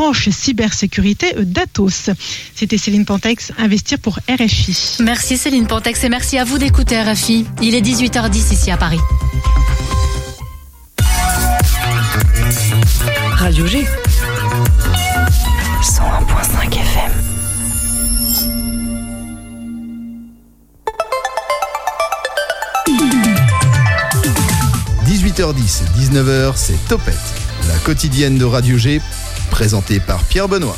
branche cybersécurité d'Atos. C'était Céline Pantex, Investir pour RFI. Merci Céline Pantex et merci à vous d'écouter RFI. Il est 18h10 ici à Paris. Radio G. 101.5 FM. « 18h10, 19h, c'est Topette, la quotidienne de Radio G, présentée par Pierre Benoît.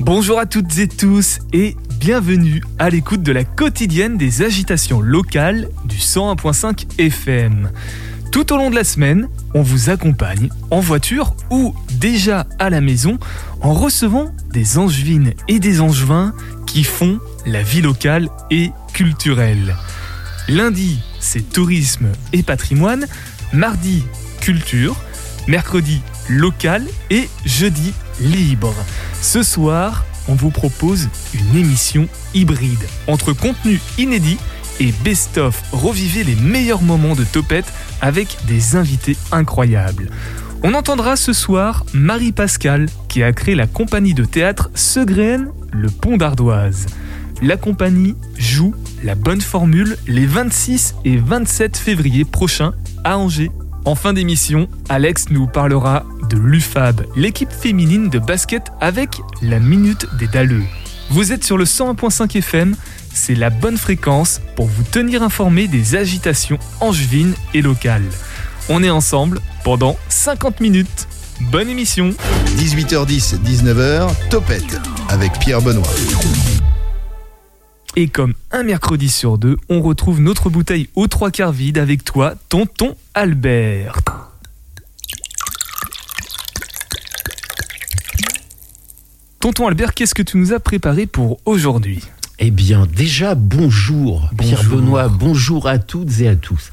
Bonjour à toutes et tous et bienvenue à l'écoute de la quotidienne des agitations locales du 101.5 FM. Tout au long de la semaine, on vous accompagne en voiture ou déjà à la maison en recevant des angevines et des angevins qui font la vie locale et culturelle. Lundi, c'est tourisme et patrimoine, mardi, culture, mercredi, local et jeudi, libre. Ce soir, on vous propose une émission hybride entre contenu inédit et best-of. Revivez les meilleurs moments de Topette avec des invités incroyables. On entendra ce soir Marie Pascal qui a créé la compagnie de théâtre Segrène, le Pont d'Ardoise. La compagnie joue la bonne formule les 26 et 27 février prochains à Angers. En fin d'émission, Alex nous parlera de l'UFAB, l'équipe féminine de basket avec la Minute des Dalleux. Vous êtes sur le 101.5 FM, c'est la bonne fréquence pour vous tenir informé des agitations angevines et locales. On est ensemble pendant 50 minutes. Bonne émission 18h10, 19h, Topette, avec Pierre Benoît. Et comme un mercredi sur deux, on retrouve notre bouteille aux trois quarts vide avec toi, tonton Albert. Tonton Albert, qu'est-ce que tu nous as préparé pour aujourd'hui? Eh bien, déjà, bonjour, Pierre Bonjour. Benoît, bonjour à toutes et à tous.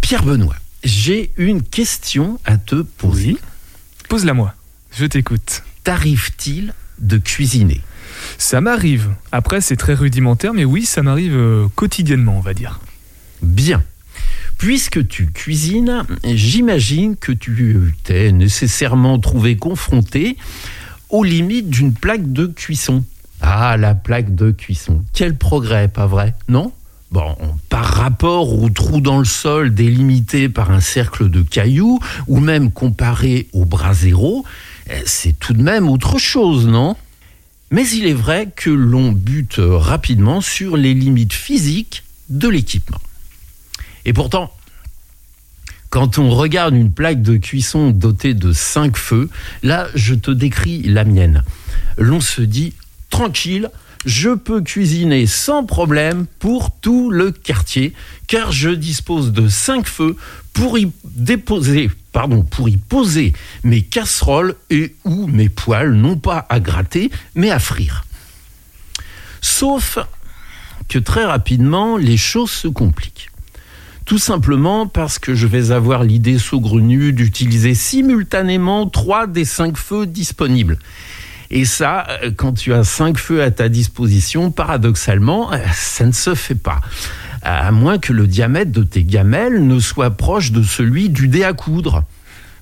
Pierre Benoît, j'ai une question à te poser. Pose-la moi, je t'écoute. T'arrive-t-il de cuisiner? Ça m'arrive. Après, c'est très rudimentaire, mais oui, ça m'arrive euh, quotidiennement, on va dire. Bien. Puisque tu cuisines, j'imagine que tu t'es nécessairement trouvé confronté aux limites d'une plaque de cuisson. Ah, la plaque de cuisson. Quel progrès, pas vrai Non? Bon, par rapport au trou dans le sol délimité par un cercle de cailloux, ou même comparé au brasero, eh, c'est tout de même autre chose, non? Mais il est vrai que l'on bute rapidement sur les limites physiques de l'équipement. Et pourtant, quand on regarde une plaque de cuisson dotée de 5 feux, là, je te décris la mienne. L'on se dit, tranquille, je peux cuisiner sans problème pour tout le quartier, car je dispose de 5 feux pour y déposer, pardon, pour y poser mes casseroles et ou mes poêles, non pas à gratter, mais à frire. Sauf que très rapidement, les choses se compliquent. Tout simplement parce que je vais avoir l'idée saugrenue d'utiliser simultanément trois des cinq feux disponibles. Et ça, euh, quand tu as cinq feux à ta disposition, paradoxalement, euh, ça ne se fait pas. À moins que le diamètre de tes gamelles ne soit proche de celui du dé à coudre.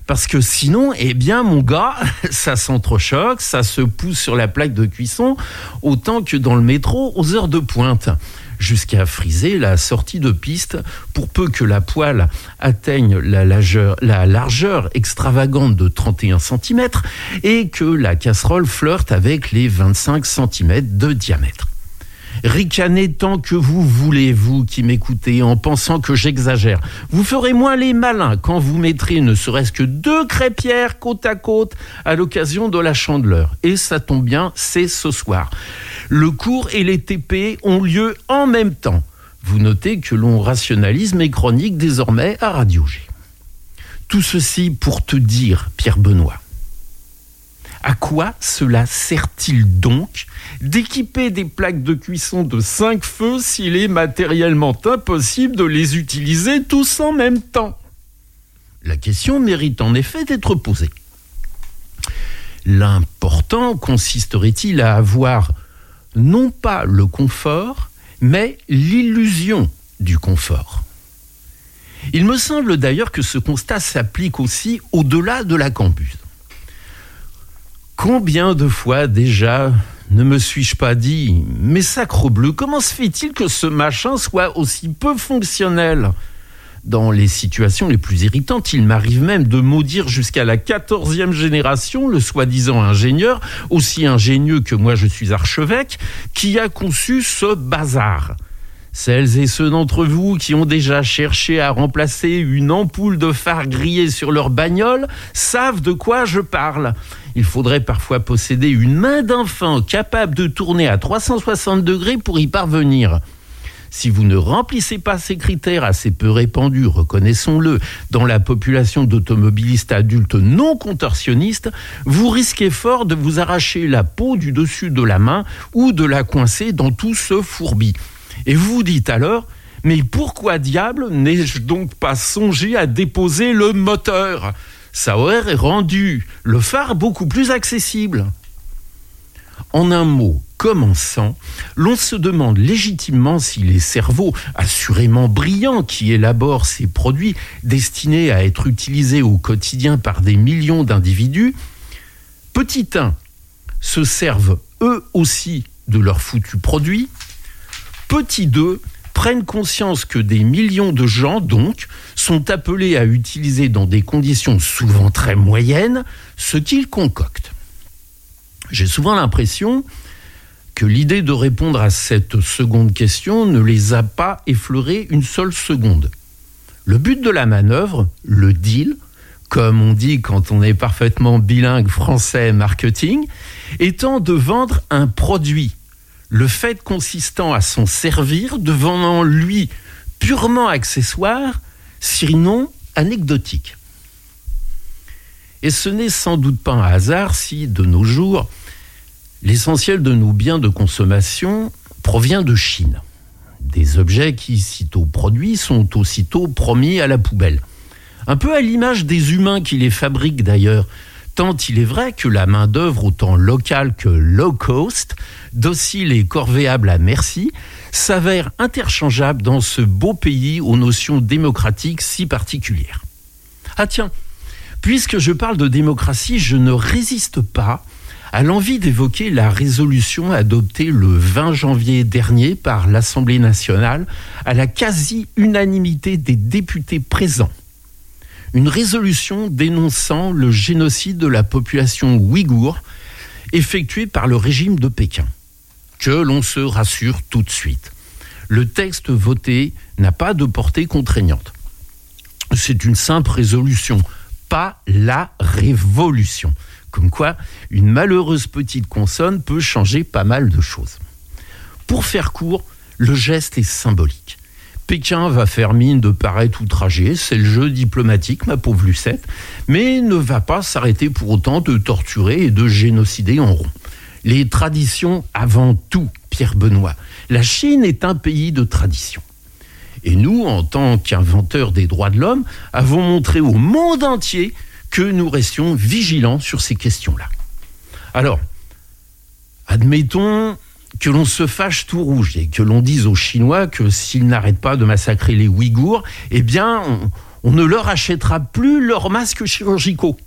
Parce que sinon, eh bien, mon gars, ça s'entrechoque, ça se pousse sur la plaque de cuisson, autant que dans le métro aux heures de pointe, jusqu'à friser la sortie de piste pour peu que la poêle atteigne la largeur, la largeur extravagante de 31 cm et que la casserole flirte avec les 25 cm de diamètre. Ricanez tant que vous voulez, vous qui m'écoutez, en pensant que j'exagère. Vous ferez moins les malins quand vous mettrez ne serait-ce que deux crêpières côte à côte à l'occasion de la chandeleur. Et ça tombe bien, c'est ce soir. Le cours et les TP ont lieu en même temps. Vous notez que l'on rationalise mes chroniques désormais à Radio G. Tout ceci pour te dire, Pierre Benoît, à quoi cela sert-il donc d'équiper des plaques de cuisson de 5 feux s'il est matériellement impossible de les utiliser tous en même temps La question mérite en effet d'être posée. L'important consisterait-il à avoir non pas le confort, mais l'illusion du confort? Il me semble d'ailleurs que ce constat s'applique aussi au-delà de la cambuse. Combien de fois déjà ne me suis-je pas dit, mais sacre-bleu, comment se fait-il que ce machin soit aussi peu fonctionnel? Dans les situations les plus irritantes, il m'arrive même de maudire jusqu'à la quatorzième génération le soi-disant ingénieur, aussi ingénieux que moi je suis archevêque, qui a conçu ce bazar. Celles et ceux d'entre vous qui ont déjà cherché à remplacer une ampoule de phare grillée sur leur bagnole savent de quoi je parle. Il faudrait parfois posséder une main d'enfant capable de tourner à 360 degrés pour y parvenir. Si vous ne remplissez pas ces critères assez peu répandus, reconnaissons-le, dans la population d'automobilistes adultes non contorsionnistes, vous risquez fort de vous arracher la peau du dessus de la main ou de la coincer dans tout ce fourbi. Et vous dites alors, mais pourquoi diable n'ai-je donc pas songé à déposer le moteur? Ça aurait rendu le phare beaucoup plus accessible. En un mot, commençant, l'on se demande légitimement si les cerveaux, assurément brillants, qui élaborent ces produits destinés à être utilisés au quotidien par des millions d'individus, petit 1, se servent eux aussi de leurs foutus produits, petit 2, prennent conscience que des millions de gens, donc, sont appelés à utiliser dans des conditions souvent très moyennes ce qu'ils concoctent. J'ai souvent l'impression que l'idée de répondre à cette seconde question ne les a pas effleurés une seule seconde. Le but de la manœuvre, le deal, comme on dit quand on est parfaitement bilingue français marketing, étant de vendre un produit. Le fait consistant à s'en servir, devenant lui purement accessoire, sinon anecdotique. Et ce n'est sans doute pas un hasard si, de nos jours, l'essentiel de nos biens de consommation provient de Chine. Des objets qui, sitôt produits, sont aussitôt promis à la poubelle. Un peu à l'image des humains qui les fabriquent d'ailleurs, tant il est vrai que la main-d'œuvre, autant locale que low cost, docile et corvéable à merci, s'avère interchangeable dans ce beau pays aux notions démocratiques si particulières. Ah tiens, puisque je parle de démocratie, je ne résiste pas à l'envie d'évoquer la résolution adoptée le 20 janvier dernier par l'Assemblée nationale à la quasi-unanimité des députés présents. Une résolution dénonçant le génocide de la population ouïghour effectué par le régime de Pékin. Que l'on se rassure tout de suite. Le texte voté n'a pas de portée contraignante. C'est une simple résolution, pas la révolution. Comme quoi, une malheureuse petite consonne peut changer pas mal de choses. Pour faire court, le geste est symbolique. Pékin va faire mine de paraître outragé, c'est le jeu diplomatique, ma pauvre Lucette, mais ne va pas s'arrêter pour autant de torturer et de génocider en rond. Les traditions avant tout, Pierre Benoît. La Chine est un pays de tradition. Et nous, en tant qu'inventeurs des droits de l'homme, avons montré au monde entier que nous restions vigilants sur ces questions-là. Alors, admettons que l'on se fâche tout rouge et que l'on dise aux Chinois que s'ils n'arrêtent pas de massacrer les Ouïghours, eh bien, on, ne leur achètera plus leurs masques chirurgicaux.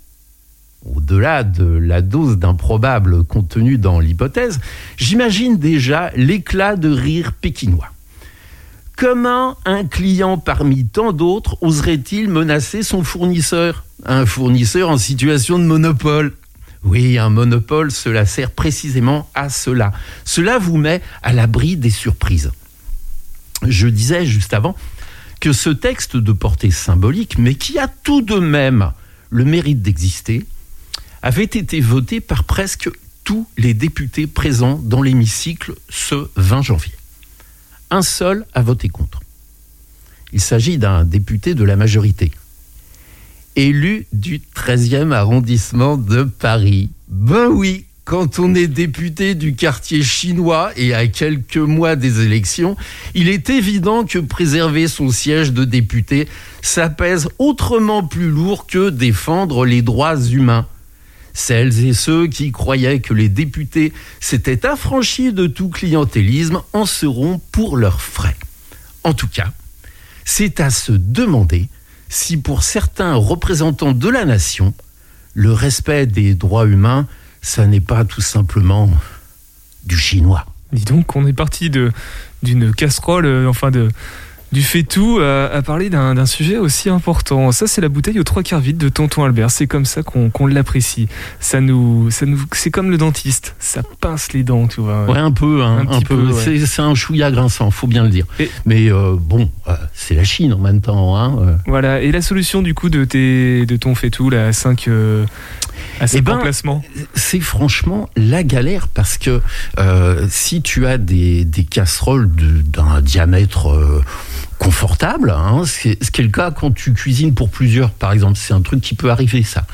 Au-delà de la dose d'improbable contenue dans l'hypothèse, j'imagine déjà l'éclat de rire pékinois. Comment un client parmi tant d'autres oserait-il menacer son fournisseur? Un fournisseur en situation de monopole. Oui, un monopole, cela sert précisément à cela. Cela vous met à l'abri des surprises. Je disais juste avant que ce texte de portée symbolique, mais qui a tout de même le mérite d'exister, avait été voté par presque tous les députés présents dans l'hémicycle ce 20 janvier un seul a voté contre. Il s'agit d'un député de la majorité, élu du 13e arrondissement de Paris. Ben oui, quand on est député du quartier chinois et à quelques mois des élections, il est évident que préserver son siège de député, ça pèse autrement plus lourd que défendre les droits humains. Celles et ceux qui croyaient que les députés s'étaient affranchis de tout clientélisme en seront pour leurs frais. En tout cas, c'est à se demander si pour certains représentants de la nation, le respect des droits humains ça n'est pas tout simplement du chinois. Dis donc, on est parti d'une casserole, euh, enfin de du fait tout à, à parler d'un sujet aussi important. Ça, c'est la bouteille aux trois quarts vide de Tonton Albert. C'est comme ça qu'on l'apprécie. Ça nous, ça nous, c'est comme le dentiste. Ça pince les dents, tu vois. Ouais, un peu, hein, Un peu. peu, ouais. C'est- un chouïa grinçant, faut bien le dire. Et- Mais euh, bon, euh, c'est la Chine en même temps. Hein, euh. Voilà. Et la solution du coup de tes, de ton fait tout là, à 5 à Eh ben, emplacements? c'est franchement la galère parce que si tu as des, des casseroles de- d'un diamètre confortable, hein, ce, qui est, ce qui est le cas quand tu cuisines pour plusieurs, par exemple, c'est un truc qui peut arriver ça.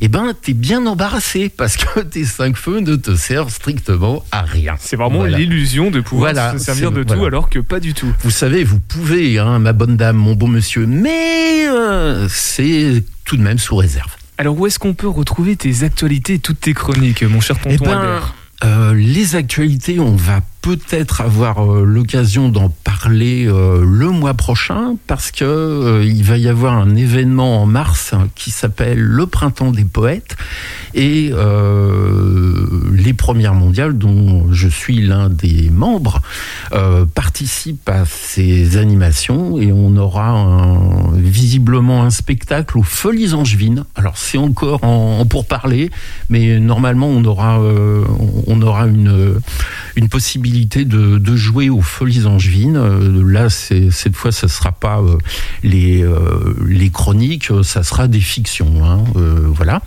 Eh ben, t'es bien embarrassé parce que tes cinq feux ne te servent strictement à rien. C'est vraiment Voilà. l'illusion de pouvoir Voilà, se servir c'est- de tout alors que pas du tout. Vous savez, vous pouvez, hein, ma bonne dame, mon beau monsieur, mais euh, c'est tout de même sous réserve. Alors où est-ce qu'on peut retrouver tes actualités et toutes tes chroniques, mon cher Eh tonton ben, Albert? euh, les actualités, on va peut-être avoir euh, l'occasion d'en parler euh, le mois prochain parce que euh, il va y avoir un événement en mars qui s'appelle le Printemps des poètes et les Premières mondiales dont je suis l'un des membres participent à ces animations et on aura visiblement un spectacle aux Folies Angevines. Alors c'est encore en, en pourparler, mais normalement on aura, on aura une, une possibilité de, de jouer aux Folies Angevines. Euh, là, cette fois, ça sera pas euh, les, euh, les chroniques, ça sera des fictions. hein, voilà.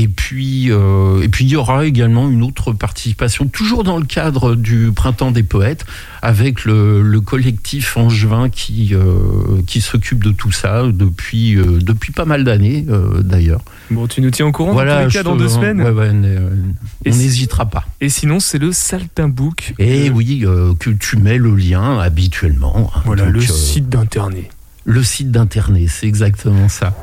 Et puis, euh, et puis il y aura également une autre participation, toujours dans le cadre du Printemps des Poètes, avec le, le collectif angevin qui, euh, qui s'occupe de tout ça depuis, euh, depuis pas mal d'années euh, d'ailleurs. Bon, tu nous tiens au courant dans tous les cas dans te- deux semaines. ouais, on si- n'hésitera pas. Et sinon, c'est le Saltimbook. Et oui, que tu mets le lien habituellement. hein. Voilà, Donc, le site d'internet. le site d'internet, c'est exactement ça.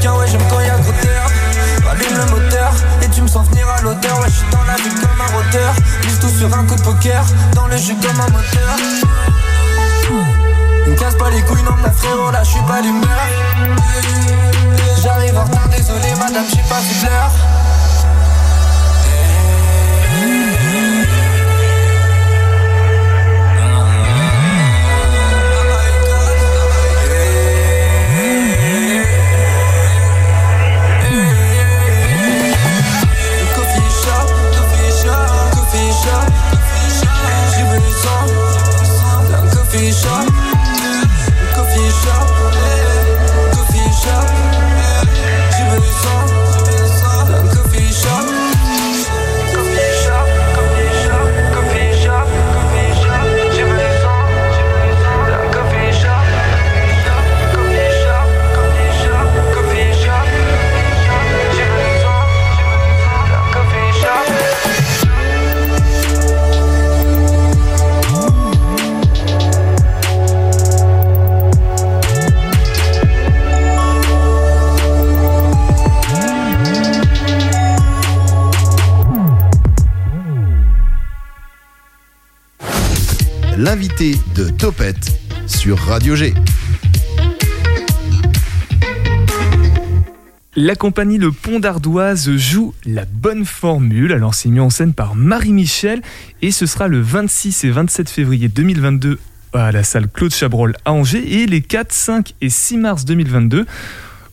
Jamaïcain, ouais j'aime quand y'a gros terre. Allume le moteur et tu me sens venir à l'odeur. Ouais, je suis dans la ville comme un roteur. Mise tout sur un coup de poker, dans le jeu comme un moteur. Ne casse pas les couilles, non, mon frérot, là je suis pas d'humeur. J'arrive en retard, désolé madame, j'ai pas vu de l'heure. Coffee shop, coffee shop, coffee shop. J'ai besoin de Topette sur Radio G. La compagnie Le Pont d'Ardoise joue la bonne formule. Alors c'est mis en scène par Marie-Michel et ce sera le 26 et 27 février 2022 à la salle Claude Chabrol à Angers et les 4, 5 et 6 mars 2022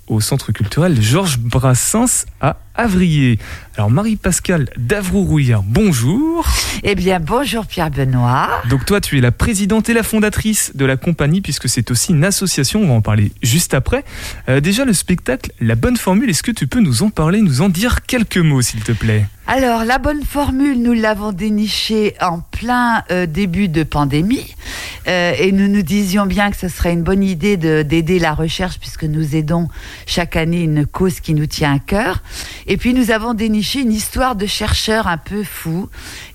au centre culturel Georges Brassens à Avrier. Alors Marie-Pascale Davrou-Rouillard, bonjour. Eh bien, bonjour Pierre Benoît. Donc toi, tu es la présidente et la fondatrice de la compagnie, puisque c'est aussi une association, on va en parler juste après. Euh, déjà, le spectacle La Bonne Formule, est-ce que tu peux nous en parler, nous en dire quelques mots, s'il te plaît? Alors, la bonne formule, nous l'avons dénichée en plein euh, début de pandémie. Euh, et nous nous disions bien que ce serait une bonne idée de- d'aider la recherche, puisque nous aidons chaque année une cause qui nous tient à cœur. Et puis, nous avons déniché une histoire de chercheurs un peu fous.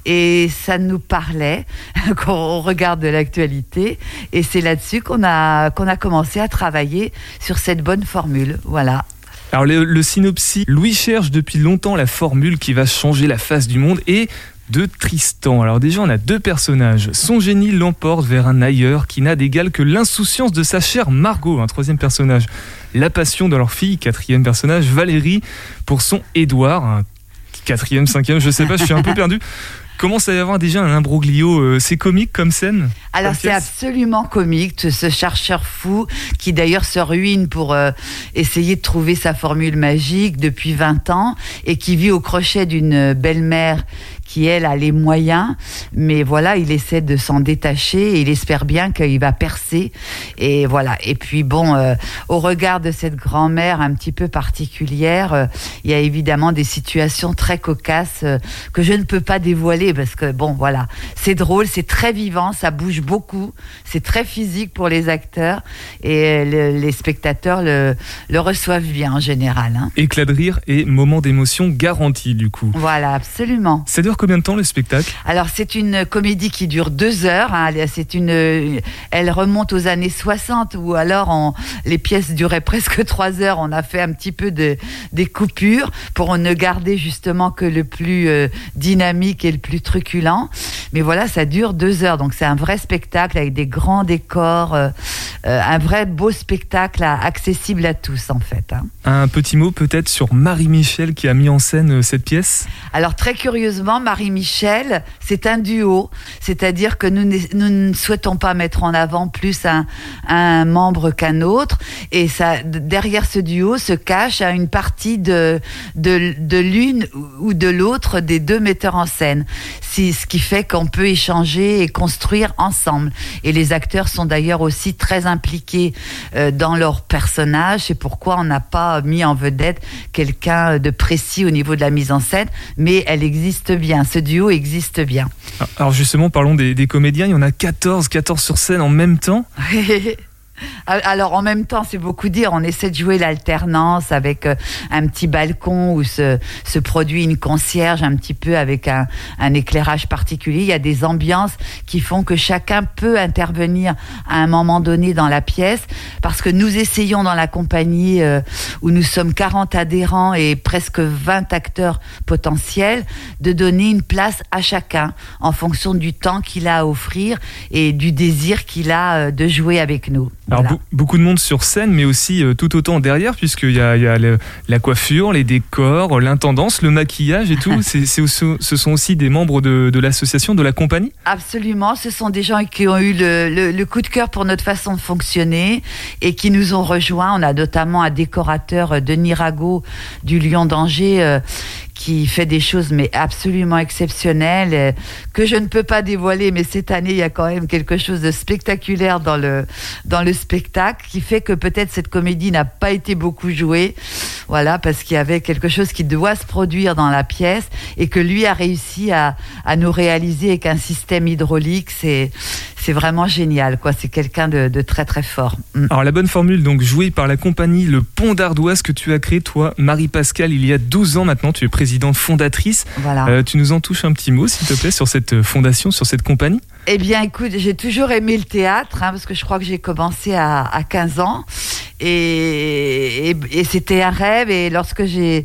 Et ça nous parlait quand on regarde de l'actualité. Et c'est là-dessus qu'on a, a commencé à travailler sur cette bonne formule. Voilà. Alors le, le synopsis, Louis cherche depuis longtemps la formule qui va changer la face du monde et de Tristan. Alors déjà on a deux personnages. Son génie l'emporte vers un ailleurs qui n'a d'égal que l'insouciance de sa chère Margot, un troisième personnage. La passion de leur fille, quatrième personnage, Valérie, pour son Édouard, quatrième, cinquième, je sais pas, je suis un peu perdu. Commence à y avoir déjà un imbroglio, euh, c'est comique comme scène Alors c'est absolument comique, ce chercheur fou qui d'ailleurs se ruine pour euh, essayer de trouver sa formule magique depuis 20 ans et qui vit au crochet d'une belle-mère qui elle a les moyens, mais voilà, il essaie de s'en détacher et il espère bien qu'il va percer et voilà. Et puis bon, euh, au regard de cette grand-mère un petit peu particulière, euh, il y a évidemment des situations très cocasses euh, que je ne peux pas dévoiler parce que bon, voilà, c'est drôle, c'est très vivant, ça bouge beaucoup, c'est très physique pour les acteurs et le- les spectateurs le, le reçoivent bien en général. hein. Éclat de rire et moment d'émotion garanti du coup. Voilà, absolument. Dure combien de temps le spectacle Alors c'est une comédie qui dure deux heures. hein. C'est une, elle remonte aux années 60 où alors on- les pièces duraient presque trois heures. On a fait un petit peu de des coupures pour ne garder justement que le plus euh, dynamique et le plus truculent. Mais voilà, ça dure deux heures. Donc c'est un vrai spectacle avec des grands décors, euh, euh, un vrai beau spectacle à- accessible à tous en fait. hein. Un petit mot peut-être sur Marie-Michel qui a mis en scène cette pièce? Alors très curieusement, Marie-Michel, c'est un duo, c'est-à-dire que nous, ne- souhaitons pas mettre en avant plus un, membre qu'un autre, et ça, derrière ce duo se cache une partie de, de, de l'une ou de l'autre des deux metteurs en scène, Si- ce qui fait qu'on peut échanger et construire ensemble. Et les acteurs sont d'ailleurs aussi très impliqués euh, dans leur personnage, c'est pourquoi on n'a pas mis en vedette quelqu'un de précis au niveau de la mise en scène, mais elle existe bien, ce duo existe bien. Alors justement, parlons des, des comédiens. Il y en a 14, 14 sur scène en même temps. Alors en même temps, c'est beaucoup dire, on essaie de jouer l'alternance avec euh, un petit balcon où se, produit une concierge un petit peu avec un, un éclairage particulier. Il y a des ambiances qui font que chacun peut intervenir à un moment donné dans la pièce parce que nous essayons dans la compagnie euh, où nous sommes 40 adhérents et presque 20 acteurs potentiels de donner une place à chacun en fonction du temps qu'il a à offrir et du désir qu'il a euh, de jouer avec nous. Alors Voilà. beaucoup de monde sur scène, mais aussi euh, tout autant derrière, puisqu'il y a, y a le- la coiffure, les décors, l'intendance, le maquillage et tout. C'est, ce sont aussi des membres de, de l'association, de la compagnie? Absolument, ce sont des gens qui ont eu le, le- le coup de cœur pour notre façon de fonctionner et qui nous ont rejoints. On a notamment un décorateur, euh, Denis Rago, du Lion d'Angers, euh, qui fait des choses mais absolument exceptionnelles euh, que je ne peux pas dévoiler. Mais cette année, il y a quand même quelque chose de spectaculaire dans le dans le spectacle qui fait que peut-être cette comédie n'a pas été beaucoup jouée. Voilà, parce qu'il y avait quelque chose qui doit se produire dans la pièce et que lui a réussi à, à nous réaliser avec un système hydraulique. C'est c'est vraiment génial, quoi. C'est quelqu'un de, de très très fort. Mm. Alors la bonne formule, donc jouée par la compagnie Le Pont d'Ardoise que tu as créé, toi, Marie-Pascale, il y a 12 ans maintenant. Tu es présidente fondatrice. Voilà. Euh, tu nous en touches un petit mot, s'il te plaît, sur cette euh, fondation, sur cette compagnie? Eh bien, écoute, j'ai toujours aimé le théâtre, hein, parce que je crois que j'ai commencé à, à 15 ans. Et, c'était un rêve. Et lorsque j'ai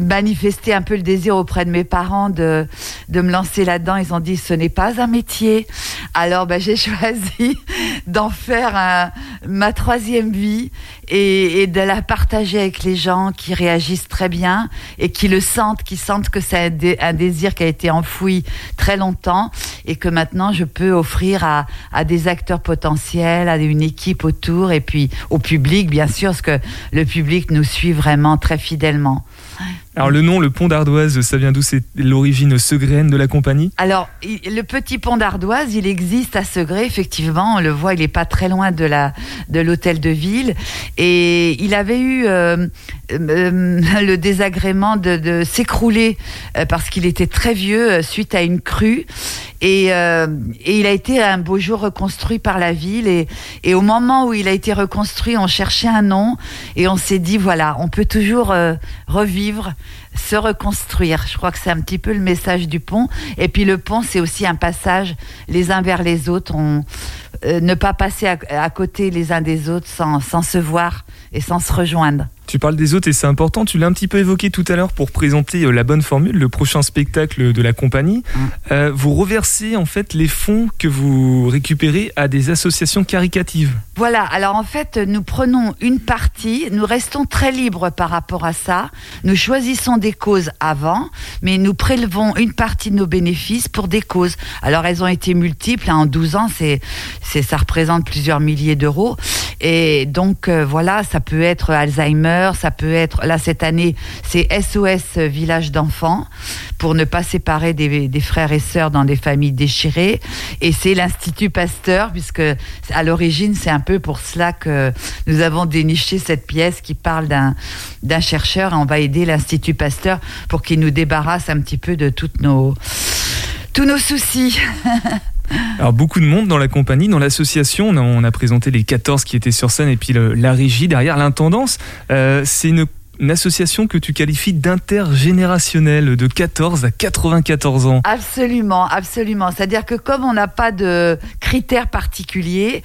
manifesté un peu le désir auprès de mes parents de me lancer là-dedans, ils ont dit ce n'est pas un métier. Alors ben, j'ai choisi d'en faire ma troisième vie et, de la partager avec les gens qui réagissent très bien et qui le sentent, qui sentent que c'est un, dé- un désir qui a été enfoui très longtemps et que maintenant je peux offrir à des acteurs potentiels, à une équipe autour et puis au public bien sûr, parce que le public nous suit vraiment très fidèlement. Alors le nom, le pont d'Ardoise, ça vient d'où? C'est l'origine segrène de la compagnie? Alors, le petit pont d'Ardoise, il existe à Segré, effectivement. On le voit, il n'est pas très loin de la de l'hôtel de ville. Et il avait eu euh, euh, le désagrément de, s'écrouler euh, parce qu'il était très vieux euh, suite à une crue. Et, euh, il a été un beau jour reconstruit par la ville. Et, au moment où il a été reconstruit, on cherchait un nom et on s'est dit voilà, on peut toujours euh, revivre, se reconstruire. Je crois que c'est un petit peu le message du pont. Et puis le pont, c'est aussi un passage les uns vers les autres. Euh, ne pas passer à, à côté les uns des autres sans, sans se voir et sans se rejoindre. Tu parles des autres et c'est important. Tu l'as un petit peu évoqué tout à l'heure pour présenter euh, la bonne formule, le prochain spectacle de la compagnie. Euh, vous reversez en fait les fonds que vous récupérez à des associations caricatives. Voilà, alors en fait, nous prenons une partie, nous restons très libres par rapport à ça. Nous choisissons des causes avant, mais nous prélevons une partie de nos bénéfices pour des causes. Alors elles ont été multiples, hein, en 12 ans, c'est, c'est, ça représente plusieurs milliers d'euros. Et donc euh, voilà, ça peut être Alzheimer, ça peut être, là cette année, c'est SOS Village d'enfants, pour ne pas séparer des, des frères et sœurs dans des familles déchirées. Et c'est l'Institut Pasteur, puisque à l'origine, c'est un peu pour cela que nous avons déniché cette pièce qui parle d'un, chercheur. On va aider l'Institut Pasteur pour qu'il nous débarrasse un petit peu de toutes nos, tous nos soucis. Alors beaucoup de monde dans la compagnie, dans l'association. On a, présenté les 14 qui étaient sur scène et puis le- la régie derrière, l'intendance. Euh, c'est une, une association que tu qualifies d'intergénérationnelle, de 14 à 94 ans. Absolument, absolument. C'est-à-dire que comme on n'a pas de critères particuliers,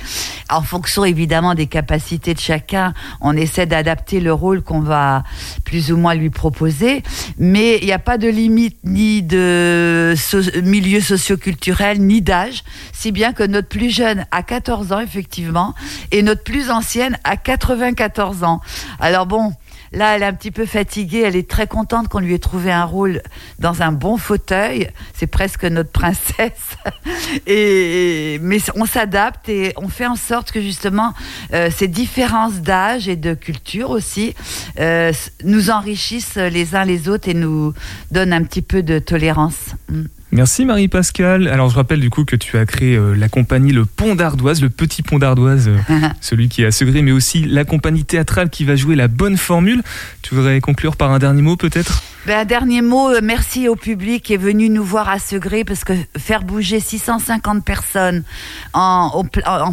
en fonction évidemment des capacités de chacun, on essaie d'adapter le rôle qu'on va plus ou moins lui proposer, mais il n'y a pas de limite ni de so- milieu socioculturel ni d'âge, si bien que notre plus jeune a 14 ans effectivement et notre plus ancienne a 94 ans. Alors bon, Là, elle est un petit peu fatiguée. Elle est très contente qu'on lui ait trouvé un rôle dans un bon fauteuil. C'est presque notre princesse. Et, mais on s'adapte et on fait en sorte que justement euh, ces différences d'âge et de culture aussi euh, nous enrichissent les uns les autres et nous donnent un petit peu de tolérance. Mm. Merci Marie-Pascale. Alors je rappelle du coup que tu as créé euh, la compagnie Le Pont d'Ardoise, le petit pont d'Ardoise, euh, celui qui est à Segré, mais aussi la compagnie théâtrale qui va jouer la bonne formule. Tu voudrais conclure par un dernier mot peut-être? Ben, un dernier mot, euh, merci au public qui est venu nous voir à Segré parce que faire bouger 650 personnes en,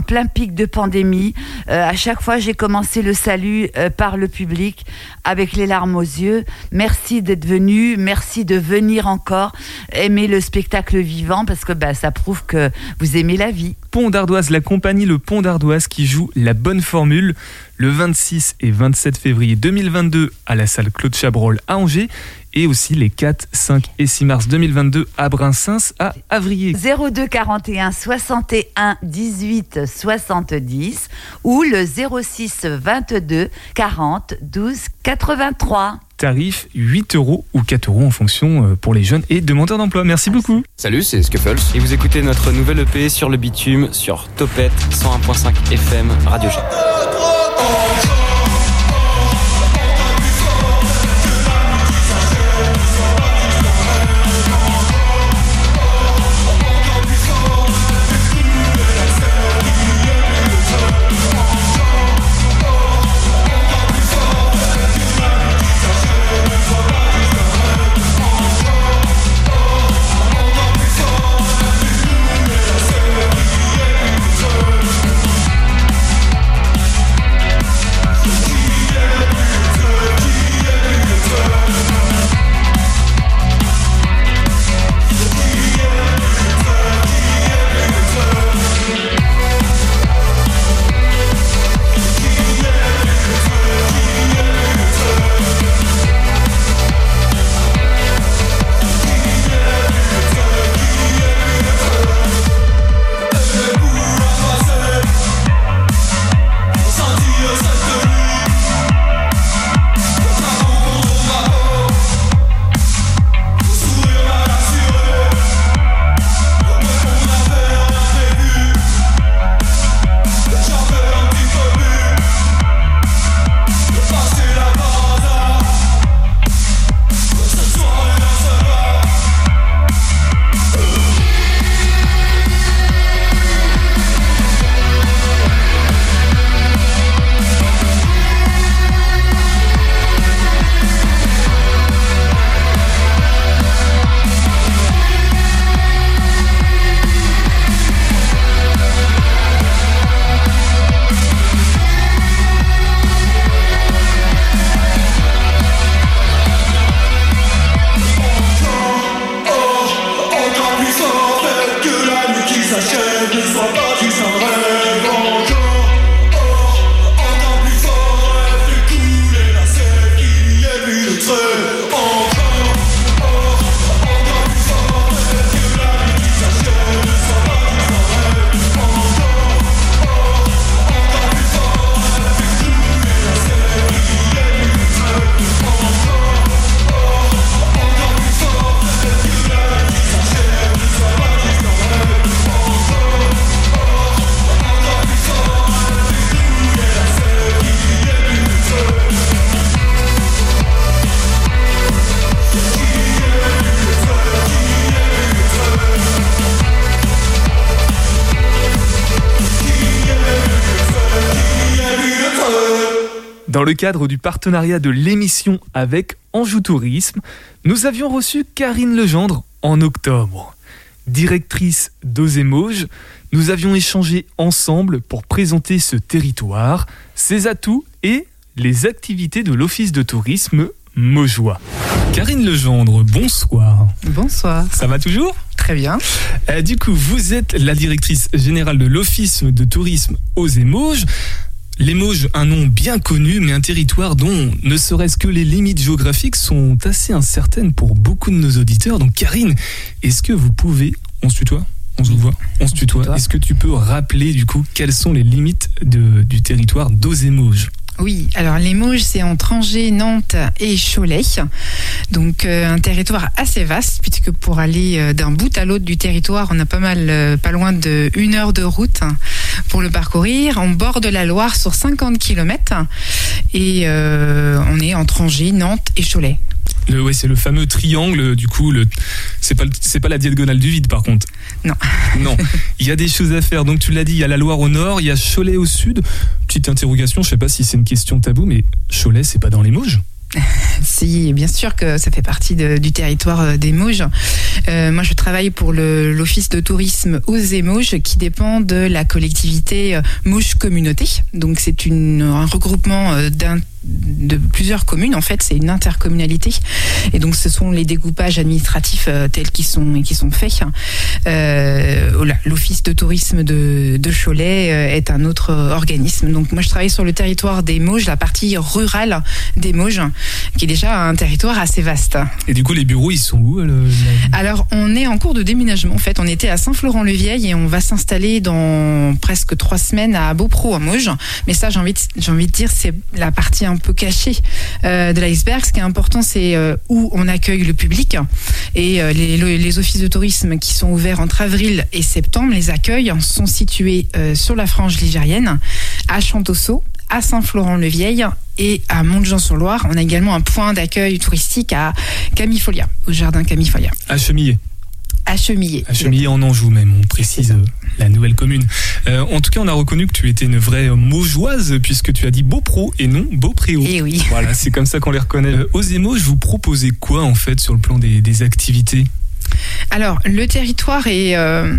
plein pic de pandémie, euh, à chaque fois j'ai commencé le salut euh, par le public avec les larmes aux yeux. Merci d'être venu, merci de venir encore, aimer le spectacle vivant parce que ben, ça prouve que vous aimez la vie. Pont d'Ardoise, la compagnie Le Pont d'Ardoise qui joue la bonne formule le 26 et 27 février 2022 à la salle Claude Chabrol à Angers et aussi les 4, 5 et 6 mars 2022 à Brinsens à Avrier. 02 41 61 18 70 ou le 06 22 40 12 83. Tarif 8 euros ou 4 euros en fonction euh, pour les jeunes et demandeurs d'emploi. Merci beaucoup. Salut, c'est Scuffles. Et vous écoutez notre nouvelle EP sur le bitume sur Topette 101.5 FM Radio G. le cadre du partenariat de l'émission avec Anjou Tourisme, nous avions reçu Karine Legendre en octobre. Directrice d'Osémoge, nous avions échangé ensemble pour présenter ce territoire, ses atouts et les activités de l'Office de tourisme Mojoie. Karine Legendre, bonsoir. Bonsoir. Ça va toujours? Très bien. Euh, du coup, vous êtes la directrice générale de l'Office de tourisme aux Émauges. Les Mauges, un nom bien connu, mais un territoire dont ne serait-ce que les limites géographiques sont assez incertaines pour beaucoup de nos auditeurs. Donc, Karine, est-ce que vous pouvez, on se tutoie? On se voit, on se tutoie. Est-ce que tu peux rappeler du coup quelles sont les limites de- du territoire d'Ozémauges Oui, alors les Mauges, c'est entre Angers, Nantes et Cholet. Donc euh, un territoire assez vaste, puisque pour aller euh, d'un bout à l'autre du territoire, on a pas mal, euh, pas loin de une heure de route pour le parcourir. On borde la Loire sur 50 km et on est entre Angers, Nantes et Cholet. Le, ouais, c'est le fameux triangle, du coup, le, c'est pas, c'est pas la diagonale du vide par contre. Non. Non, il y a des choses à faire. Donc tu l'as dit, il y a la Loire au nord, il y a Cholet au sud. Petite interrogation, je sais pas si c'est une question tabou, mais Cholet, c'est pas dans les Mauges Si, bien sûr que ça fait partie de- du territoire euh, des Mauges. Euh, moi, je travaille pour l'Office de tourisme aux Mauges, qui dépend de la collectivité euh, Mauges Communauté. Donc, c'est un regroupement euh, d'un de plusieurs communes en fait c'est une intercommunalité et donc ce sont les découpages administratifs euh, tels qu'ils sont qui sont faits Euh, voilà, l'office de tourisme de, de Cholet euh, est un autre organisme donc moi je travaille sur le territoire des Mauges la partie rurale des Mauges qui est déjà un territoire assez vaste Et du coup, les bureaux, ils sont où euh, le- alors, on est en cours de déménagement. En fait, on était à Saint-Florent-le-Vieil et on va s'installer dans presque trois semaines à Beaupro, à Mauges. Mais ça, j'ai envie, de, j'ai envie de dire, c'est la partie un peu cachée euh, de l'iceberg. Ce qui est important, c'est euh, où on accueille le public. Et euh, les, le- les offices de tourisme qui sont ouverts entre avril et septembre, les accueils sont situés sur la frange ligérienne, à Chantosso, à Saint-Florent-le-Vieil et à Montjean-sur-Loire. On a également un point d'accueil touristique à Camifolia, au jardin Camifolia, à Chemillé à Chemillé. À Chemillé en Anjou même, on précise euh, la nouvelle commune. Euh, en tout cas, on a reconnu que tu étais une vraie euh, Maugeoise puisque tu as dit Beaupro et non Beaupréau. Et oui. Voilà, c'est comme ça qu'on les reconnaît. Euh, je vous proposais quoi en fait sur le plan des, des activités? Alors, le territoire est, euh,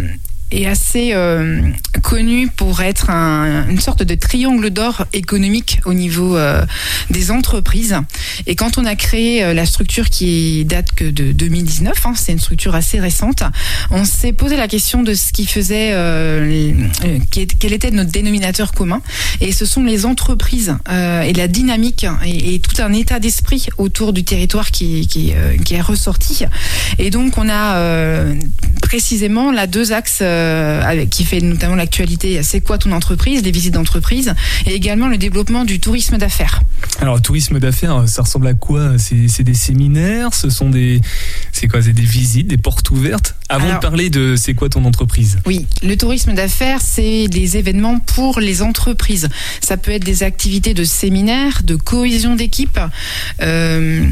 est assez euh, connu pour être un- une sorte de triangle d'or économique au niveau euh, des entreprises. Et quand on a créé euh, la structure qui date que de 2019, hein, c'est une structure assez récente, on s'est posé la question de ce qui faisait, euh, euh, quel était notre dénominateur commun. Et ce sont les entreprises euh, et la dynamique et, tout un état d'esprit autour du territoire qui, qui, qui est ressorti. Et donc on a précisément là deux axes euh, avec, qui fait notamment l'actualité. C'est quoi ton entreprise, les visites d'entreprise, et également le développement du tourisme d'affaires. Alors, tourisme d'affaires, ça ressemble à quoi? C'est des séminaires? Ce sont des. C'est quoi? C'est des visites, des portes ouvertes? Avant Alors- de parler de c'est quoi ton entreprise? Oui, le tourisme d'affaires, c'est des événements pour les entreprises. Ça peut être des activités de séminaires, de cohésion d'équipe, euh,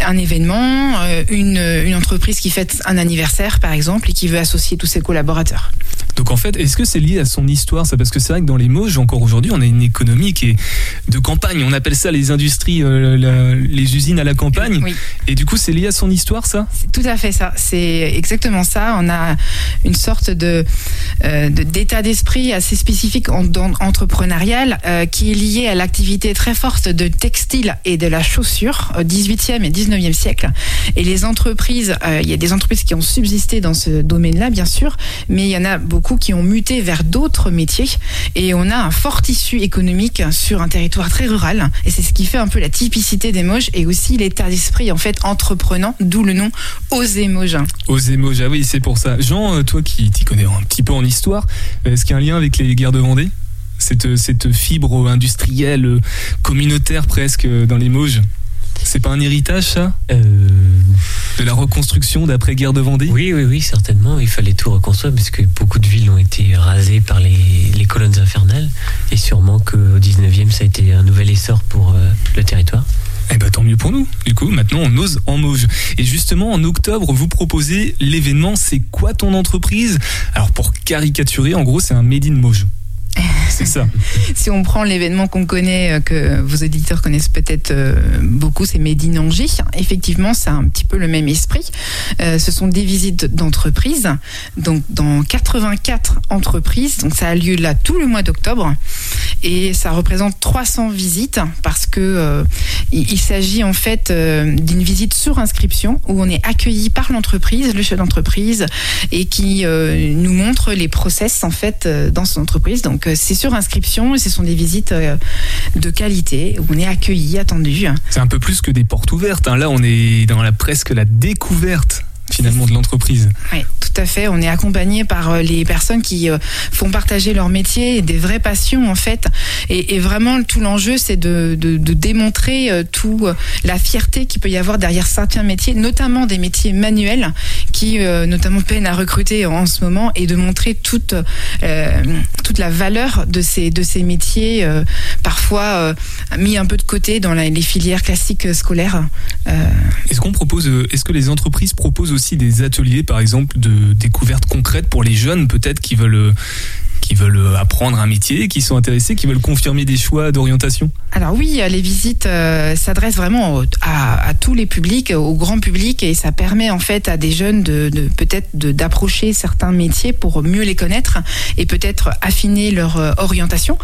un événement, euh, une, une entreprise qui fête un anniversaire, par exemple, et qui veut associer tous ses collaborateurs. Donc en fait, est-ce que c'est lié à son histoire ça? Parce que c'est vrai que dans les Mauges, encore aujourd'hui, on a une économie qui est de campagne. On appelle ça les industries, euh, la- les usines à la campagne. Oui. Et du coup, c'est lié à son histoire, ça? C'est tout à fait ça. C'est exactement ça. On a une sorte de euh, d'état d'esprit assez spécifique en, dans- entrepreneurial euh, qui est lié à l'activité très forte de textile et de la chaussure au 18e et 19e siècle. Et les entreprises, il y a des entreprises qui ont subsisté dans ce domaine-là, bien sûr, mais il y en a beaucoup qui ont muté vers d'autres métiers. Et on a un fort tissu économique sur un territoire très rural. Et c'est ce qui fait un peu la typicité des Mauges et aussi l'état d'esprit en fait entreprenant, d'où le nom Oser Mauges. Aux Émauges, ah oui, c'est pour ça. Jean, euh, toi qui t'y connais un petit peu en histoire, est-ce qu'il y a un lien avec les guerres de Vendée? Cette, cette fibre industrielle, euh, communautaire presque euh, dans les Mauges? C'est pas un héritage, ça De la reconstruction d'après-guerre de Vendée Euh, Oui, oui, oui, certainement. Il fallait tout reconstruire parce que beaucoup de villes ont été rasées par les, les colonnes infernales. Et sûrement qu'au 19e, ça a été un nouvel essor pour euh, le territoire. Eh ben tant mieux pour nous. Du coup, maintenant on ose en Mauges. Et justement, en octobre, vous proposez l'événement C'est quoi ton entreprise? Alors pour caricaturer, en gros, c'est un Made in Mauges. C'est ça. si on prend l'événement qu'on connaît, euh, que vos auditeurs connaissent peut-être euh, beaucoup, c'est Made in Angers. Effectivement, c'est un petit peu le même esprit. Euh, ce sont des visites d'entreprise, donc dans 84 entreprises. Donc ça a lieu là tout le mois d'octobre et ça représente 300 visites parce que euh, il, il s'agit en fait euh, d'une visite sur inscription où on est accueilli par l'entreprise, le chef d'entreprise et qui nous montre les process en fait dans son entreprise. Donc c'est sur inscription et ce sont des visites euh, de qualité où on est accueilli, attendu. C'est un peu plus que des portes ouvertes. hein. Là, on est dans la presque la découverte finalement de l'entreprise. Oui, tout à fait. On est accompagné par euh, les personnes qui euh, font partager leur métier et des vraies passions en fait. Et, et vraiment, tout l'enjeu, c'est de, de, de démontrer euh, tout euh, la fierté qu'il peut y avoir derrière certains métiers, notamment des métiers manuels euh, notamment peinent à recruter en ce moment, et de montrer toute euh, toute la valeur de ces de ces métiers euh, parfois mis un peu de côté dans les filières classiques scolaires. Est-ce qu'on propose, est-ce que les entreprises proposent aussi des ateliers, par exemple, de découvertes concrètes pour les jeunes, peut-être qui veulent, qui veulent euh, apprendre un métier, qui sont intéressés, qui veulent confirmer des choix d'orientation Alors oui, euh, les visites euh, s'adressent vraiment à, tous les publics, au grand public, et ça permet en fait à des jeunes de, peut-être d'approcher certains métiers pour mieux les connaître et peut-être affiner leur orientation.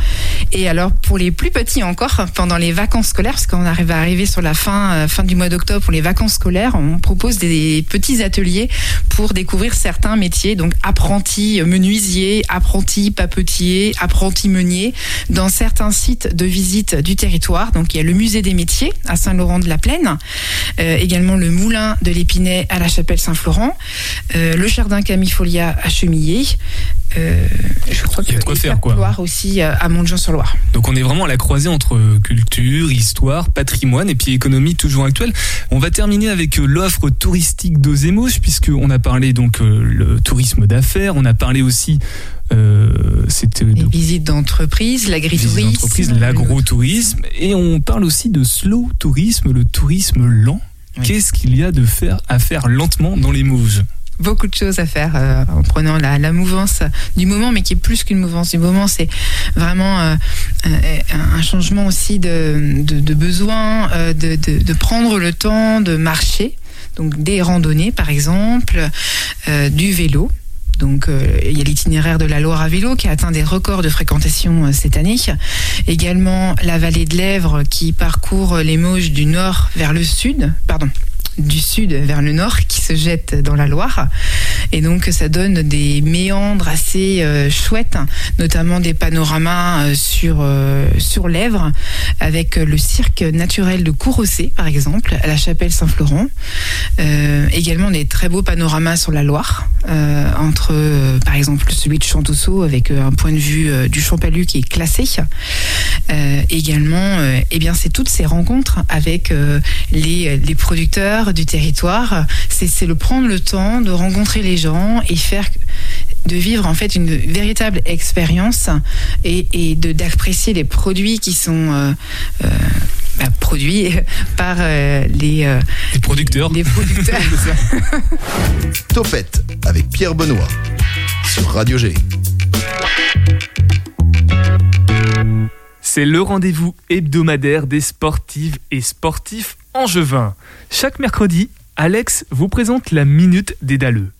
Et alors pour les plus petits encore, pendant les vacances scolaires, parce qu'on arrive à arriver sur la fin fin du mois d'octobre pour les vacances scolaires, on propose des petits ateliers pour découvrir certains métiers, donc apprenti menuisier, apprenti papetier, apprenti meunier, dans certains sites de visite du territoire. Donc il y a le musée des métiers à Saint-Laurent-de-la-Plaine, euh, également le moulin de l'Épinay à la chapelle Saint-Florent, euh, le jardin Camifolia à Chemillé. Euh, je crois Il y a que de quoi faire, quoi. Aussi euh, à Montjean-sur-Loire. Donc on est vraiment à la croisée entre culture, histoire, patrimoine et puis économie toujours actuelle. On va terminer avec l'offre touristique d'Ozemos puisqu'on a parlé donc le tourisme d'affaires, on a parlé aussi c'était Les visites d'entreprise, l'agritourisme. l'agrotourisme et on parle aussi de slow tourisme, le tourisme lent. Oui. Qu'est-ce qu'il y a de faire à faire lentement dans les Mauges beaucoup de choses à faire euh, en prenant la, la mouvance du moment, mais qui est plus qu'une mouvance du moment. C'est vraiment euh, euh, un changement aussi de, de, de besoin, euh, de, prendre le temps de marcher. Donc des randonnées, par exemple, euh, du vélo. Donc euh, il y a l'itinéraire de la Loire à vélo qui a atteint des records de fréquentation euh, cette année. Également la vallée de l'Èvre qui parcourt les Mauges du nord vers le sud, pardon, du sud vers le nord qui se jette dans la Loire. Et donc ça donne des méandres assez euh, chouettes, notamment des panoramas euh, sur, euh, sur l'Èvre, avec le cirque naturel de Courosset, par exemple, à la chapelle Saint-Florent. Euh, également des très beaux panoramas sur la Loire, entre par exemple celui de Chantousseau avec un point de vue du Champalu qui est classé. Également, eh bien, c'est toutes ces rencontres avec les, les producteurs du territoire. C'est c'est le prendre le temps de rencontrer les gens et faire de vivre en fait une véritable expérience et, et de d'apprécier les produits qui sont euh, euh, bah, produits par euh, les, euh, Les producteurs. les producteurs. Topette avec Pierre Benoît sur Radio G. C'est le rendez-vous hebdomadaire des sportives et sportifs angevins. Chaque mercredi, Alex vous présente la Minute des Dalleux,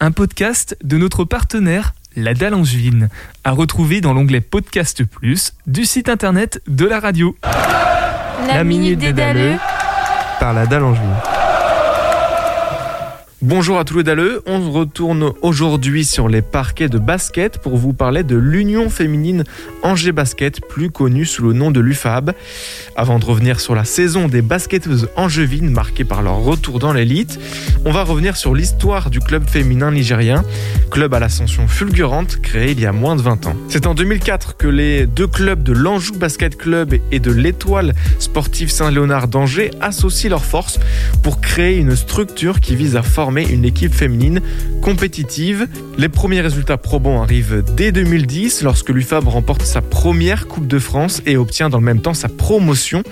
un podcast de notre partenaire, la Dalle Angevine, à retrouver dans l'onglet Podcast Plus du site internet de la radio. La, minute des Dalleux par la dalle Angevine. Bonjour à tous les dalleux, on retourne aujourd'hui sur les parquets de basket pour vous parler de l'Union féminine Angers Basket, plus connue sous le nom de l'UFAB. Avant de revenir sur la saison des basketteuses angevines marquée par leur retour dans l'élite, on va revenir sur l'histoire du club féminin nigérien, club à l'ascension fulgurante créé il y a moins de 20 ans. C'est en 2004 que les deux clubs de l'Anjou Basket Club et de l'Étoile Sportive Saint-Léonard d'Angers associent leurs forces pour créer une structure qui vise à former une équipe féminine compétitive. Les premiers résultats probants arrivent dès 2010 lorsque l'UFAB remporte sa première Coupe de France et obtient dans le même temps sa promotion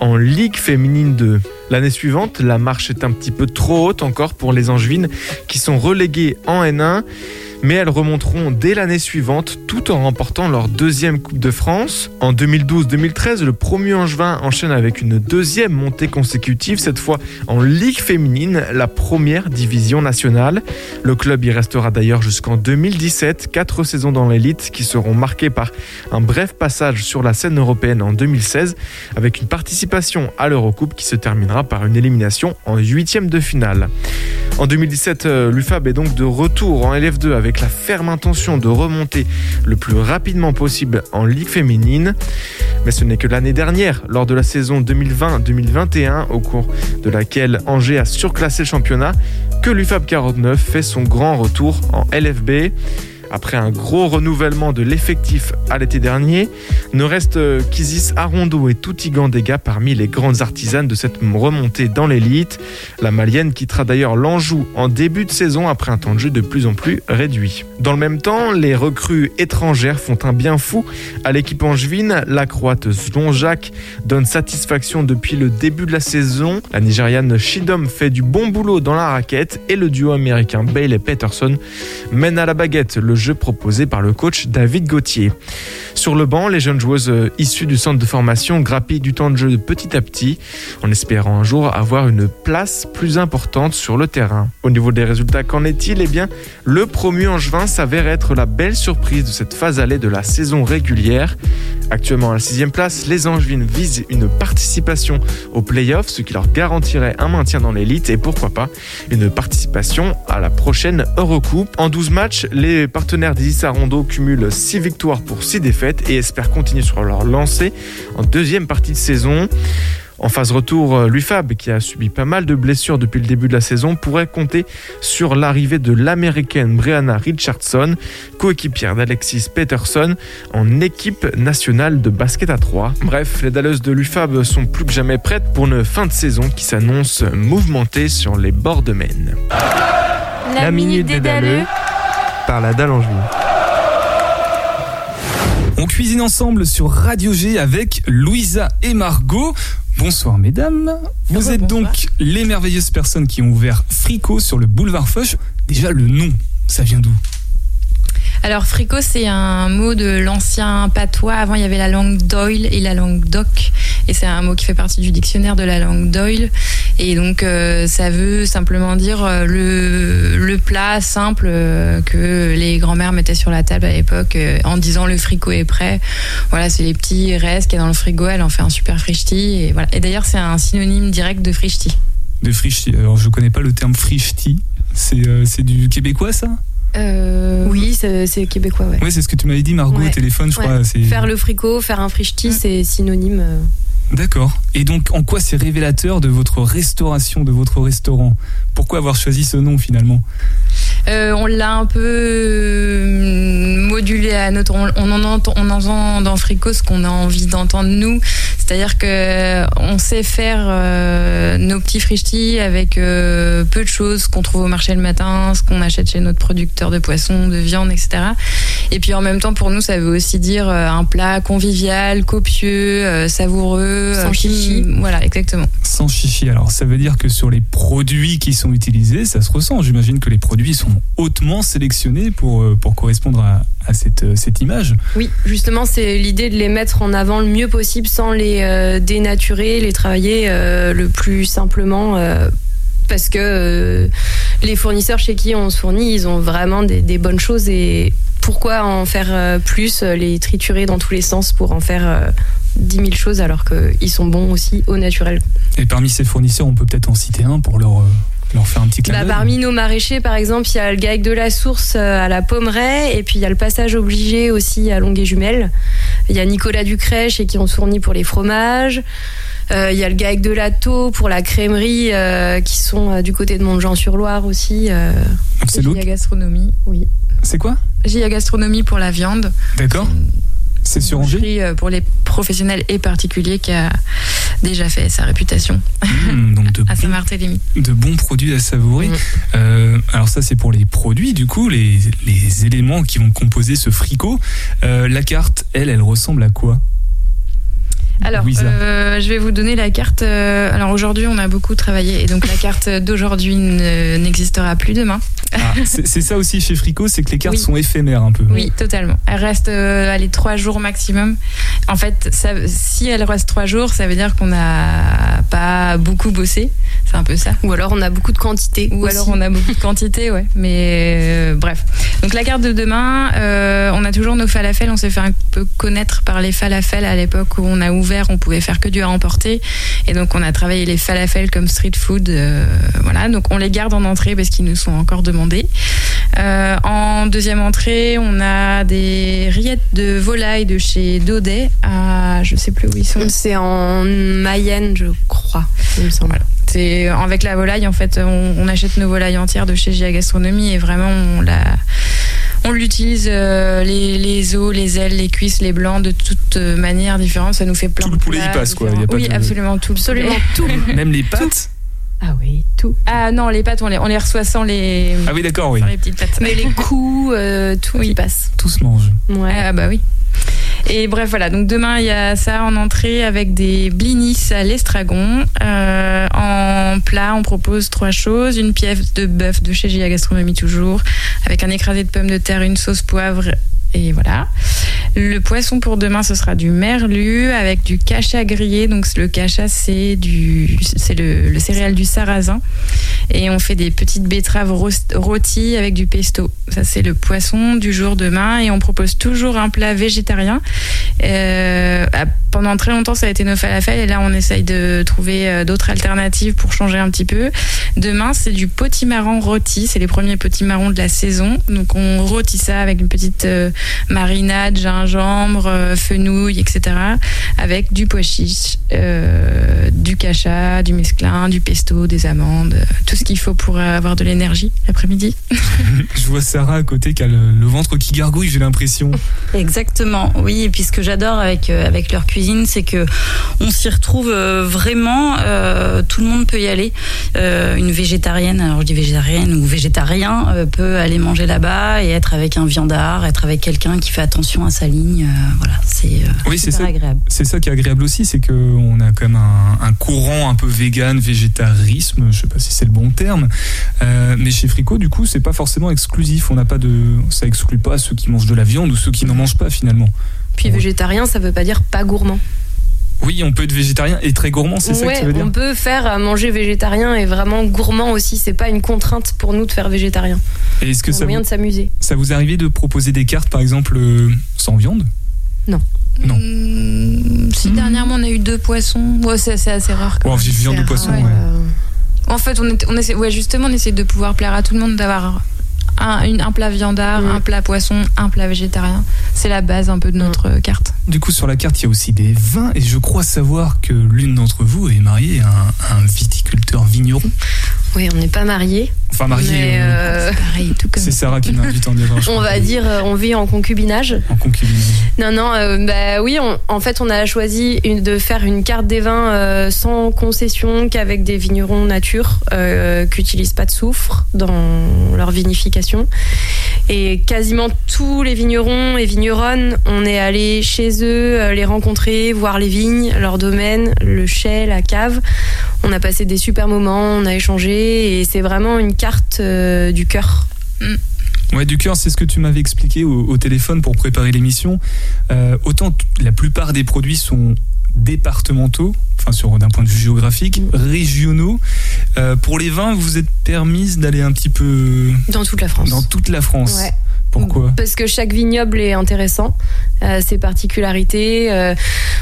en Ligue féminine 2. L'année suivante, la marche est un petit peu trop haute encore pour les Angevines qui sont reléguées en N1. Mais elles remonteront dès l'année suivante tout en remportant leur deuxième Coupe de France. En 2012-2013, le promu Angevin enchaîne avec une deuxième montée consécutive, cette fois en Ligue féminine, la première division nationale. Le club y restera d'ailleurs jusqu'en 2017, quatre saisons dans l'élite qui seront marquées par un bref passage sur la scène européenne en 2016 avec une participation à l'Eurocoupe qui se terminera par une élimination en huitième de finale. En 2017, euh, l'UFAB est donc de retour en LF2 avec la ferme intention de remonter le plus rapidement possible en Ligue féminine. Mais ce n'est que l'année dernière, lors de la saison 2020-2021, au cours de laquelle Angers a surclassé le championnat, que l'UFAB 49 fait son grand retour en LFB. Après un gros renouvellement de l'effectif à l'été dernier, ne reste euh, qu'Isis Arondo et Touti Gandega parmi les grandes artisanes de cette remontée dans l'élite. La Malienne quittera d'ailleurs l'Anjou en début de saison après un temps de jeu de plus en plus réduit. Dans le même temps, les recrues étrangères font un bien fou à l'équipe angevine. La croate Slonjak donne satisfaction depuis le début de la saison. La Nigériane Shidom fait du bon boulot dans la raquette et le duo américain Bale et Peterson mène à la baguette le jeu proposé par le coach David Gauthier. Sur le banc, les jeunes joueuses euh, issues du centre de formation grappillent du temps de jeu petit à petit, en espérant un jour avoir une place plus importante sur le terrain. Au niveau des résultats, qu'en est-il? Eh bien, le promu Angevin s'avère être la belle surprise de cette phase allée de la saison régulière. Actuellement à la sixième place, les Angevines visent une participation aux playoffs, ce qui leur garantirait un maintien dans l'élite et pourquoi pas une participation à la prochaine Eurocoupe. En 12 matchs, les partenaires d'Isis Arondo cumulent 6 victoires pour 6 défaites et espèrent continuer sur leur lancée en deuxième partie de saison. En phase retour, euh, l'UFAB, qui a subi pas mal de blessures depuis le début de la saison, pourrait compter sur l'arrivée de l'américaine Brianna Richardson, coéquipière d'Alexis Peterson, en équipe nationale de basket à 3. Bref, les dalleuses de l'UFAB sont plus que jamais prêtes pour une fin de saison qui s'annonce mouvementée sur les bords de Maine. La, minute des dalleux. Par la dalle Angevine. On cuisine ensemble sur Radio G avec Louisa et Margot. Bonsoir mesdames. Vous êtes donc les merveilleuses personnes qui ont ouvert Fricot sur le boulevard Foch. Déjà le nom, ça vient d'où? Alors, fricot, c'est un mot de l'ancien patois. Avant, il y avait la langue Doyle et la langue Doc. Et c'est un mot qui fait partie du dictionnaire de la langue Doyle. Et donc, euh, ça veut simplement dire euh, le, plat simple euh, que les grands-mères mettaient sur la table à l'époque en disant le fricot est prêt. Voilà, c'est les petits restes qu'il y a dans le frigo. Elle en fait un super frichti. Et, voilà. et d'ailleurs, c'est un synonyme direct de frichti. De frichti. Alors je connais pas le terme euh, c'est du québécois ça? Oui, c'est c'est québécois, ouais. Oui, c'est ce que tu m'avais dit Margot Ouais. au téléphone, je Ouais. crois. c'est- Faire le fricot, faire un frichti, c'est synonyme. euh. D'accord. Et donc, en quoi c'est révélateur de votre restauration, de votre restaurant? Pourquoi avoir choisi ce nom finalement? Euh, on l'a un peu euh, modulé à notre. On, on en entend, on entend dans Fricot ce qu'on a envie d'entendre nous. C'est-à-dire que on sait faire euh, nos petits frichtis avec euh, peu de choses qu'on trouve au marché le matin, ce qu'on achète chez notre producteur de poissons, de viande, etc. Et puis en même temps, pour nous, ça veut aussi dire euh, un plat convivial, copieux, euh, savoureux, Sans euh, chichi. Voilà, exactement. Sans chichi. Alors, ça veut dire que sur les produits qui sont utilisés, ça se ressent. J'imagine que les produits sont hautement sélectionnés pour, euh, pour correspondre à, à cette, euh, cette image. Oui, justement, c'est l'idée de les mettre en avant le mieux possible sans les euh, dénaturer, les travailler euh, le plus simplement. euh, parce que les fournisseurs chez qui on se fournit, ils ont vraiment des, des bonnes choses et pourquoi en faire plus, les triturer dans tous les sens pour en faire euh, 10 000 choses alors qu'ils sont bons aussi au naturel. Et parmi ces fournisseurs, on peut peut-être en citer un pour leur, leur faire un petit clin Bah, parmi nos maraîchers, par exemple, il y a le GAEC de la Source euh, à la Pommeraye, et puis il y a le passage obligé aussi à Longuet Jumelles. Il y a Nicolas Ducret chez qui on se fournit pour les fromages. Euh, Il y a le GAEC de la Taux pour la crèmerie, euh, qui sont euh, du côté de Montjean-sur-Loire aussi. euh. C'est Gia Gastronomie. Oui. C'est quoi? Gia Gastronomie pour la viande. D'accord. C'est sur Angers euh, pour les professionnels et particuliers qui a déjà fait sa réputation Mmh, donc de, à Saint-Barthélemy. de bons produits à savourer. Euh, alors ça c'est pour les produits, du coup, les, les éléments qui vont composer ce fricot. Euh, la carte, elle, elle ressemble à quoi? Alors, euh, je vais vous donner la carte. euh, alors aujourd'hui, on a beaucoup travaillé et donc la carte d'aujourd'hui ne- n'existera plus demain. Ah, c'est ça aussi chez Frico, c'est que les cartes Oui. sont éphémères un peu. Oui, totalement. Elle reste euh, allez, trois jours maximum. En fait, ça, si elle reste trois jours, ça veut dire qu'on n'a pas beaucoup bossé. C'est un peu ça. Ou alors on a beaucoup de quantité. Ou alors on a beaucoup de quantité, ouais. Mais euh, bref. Donc la carte de demain, euh, on a toujours nos falafels. On s'est fait un peu connaître par les falafels à l'époque où on a ouvert. On pouvait faire que du à emporter. Et donc on a travaillé les falafels comme street food. euh, voilà. Donc on les garde en entrée parce qu'ils nous sont encore demandés. Euh, en deuxième entrée, on a des rillettes de volaille de chez Daudet à je sais plus où ils sont. C'est en Mayenne, je crois, il me semble. C'est avec la volaille en fait, on, on achète nos volailles entières de chez GIA Gastronomie et vraiment on la on l'utilise euh, les, les os, les ailes, les cuisses, les blancs de toutes euh, manières différentes. Ça nous fait plein Tout de le poulet y passe, quoi. Y a pas oui, de- absolument tout. Absolument tout. Même les pâtes Ah oui, tout. Ah non, les pâtes, on les, on les reçoit sans les, Ah oui, d'accord, oui. sans les petites pâtes. Mais les coups, euh, tout y passe. Tout se mange. Ouais. Ah bah oui. Et bref, voilà. Donc demain, il y a ça en entrée avec des blinis à l'estragon. Euh, en plat, on propose trois choses. Une pièce de bœuf de chez Gia Gastronomie toujours, avec un écrasé de pommes de terre, une sauce poivre. Et voilà. Le poisson pour demain, ce sera du merlu avec du cacha grillé. Donc le cacha, c'est du, c'est le, le céréal du sarrasin. Et on fait des petites betteraves rôties avec du pesto. Ça, c'est le poisson du jour demain. Et on propose toujours un plat végétarien. Euh, pendant très longtemps, ça a été nos falafels. Et là, on essaye de trouver euh, d'autres alternatives pour changer un petit peu. Demain, c'est du potimarron rôti. C'est les premiers potimarrons de la saison. Donc, on rôtit ça avec une petite euh, marinade, euh, fenouil, etc. Avec du pois chiche, euh, du cacha, du mesclin, du pesto, des amandes, euh, tout ce qu'il faut pour avoir de l'énergie l'après-midi. Je vois Sarah à côté qui a le, le ventre qui gargouille, j'ai l'impression. Exactement, oui. Et puis ce que j'adore avec, euh, avec leur cuisine, c'est que on s'y retrouve euh, vraiment. euh, tout le monde peut y aller. Euh, une végétarienne, alors je dis végétarienne ou végétarien, euh, peut aller manger là-bas et être avec un viandard, être avec quelqu'un qui fait attention à sa ligne. euh, voilà, c'est euh, Oui, ça. agréable. C'est ça qui est agréable aussi, c'est qu'on a quand même un, un courant un peu vegan, végétarisme, je sais pas si c'est le bon terme. Euh, mais chez Frico, du coup, c'est pas forcément exclusif. On n'a pas de, ça exclut pas ceux qui mangent de la viande ou ceux qui n'en mangent pas finalement. Puis végétarien, ça veut pas dire pas gourmand. Oui, on peut être végétarien et très gourmand, c'est ça que ça veut dire on peut faire à manger végétarien et vraiment gourmand aussi. C'est pas une contrainte pour nous de faire végétarien. Et est-ce que ça moyen vous, de s'amuser. ça vous arrive de proposer des cartes, par exemple, euh, sans viande? Non. Non. Mmh, si dernièrement on a eu deux poissons, ouais, c'est assez rare. quand même. viande ou poisson, Ouais. ouais. En fait, on, est- on essaie, ouais, justement, on essaie de pouvoir plaire à tout le monde, d'avoir un, une- un plat viandard, un plat poisson, un plat végétarien. C'est la base un peu de notre euh, carte. Du coup, sur la carte, il y a aussi des vins et je crois savoir que l'une d'entre vous est mariée à un, un viticulteur vigneron. Oui, on n'est pas mariés. Enfin, marié. Euh, euh, c'est Sarah qui m'invite en je On va dire, euh, on vit en concubinage. En concubinage. Non, non, euh, bah oui, on- en fait, on a choisi une- de faire une carte des vins euh, sans concession, qu'avec des vignerons nature, euh, qui n'utilisent pas de soufre dans leur vinification. Et quasiment tous les vignerons et vigneronnes, on est allé chez eux, euh, les rencontrer, voir les vignes, leur domaine, le chai, la cave. On a passé des super moments, on a échangé, et c'est vraiment une carte euh, du cœur. Ouais, du cœur, c'est ce que tu m'avais expliqué au, au téléphone pour préparer l'émission. Euh, autant la plupart des produits sont départementaux, enfin sur d'un point de vue géographique, régionaux. Euh, pour les vins, vous êtes permise d'aller un petit peu Dans toute la France. dans toute la France. Ouais. Parce que chaque vignoble est intéressant, euh, ses particularités. Euh,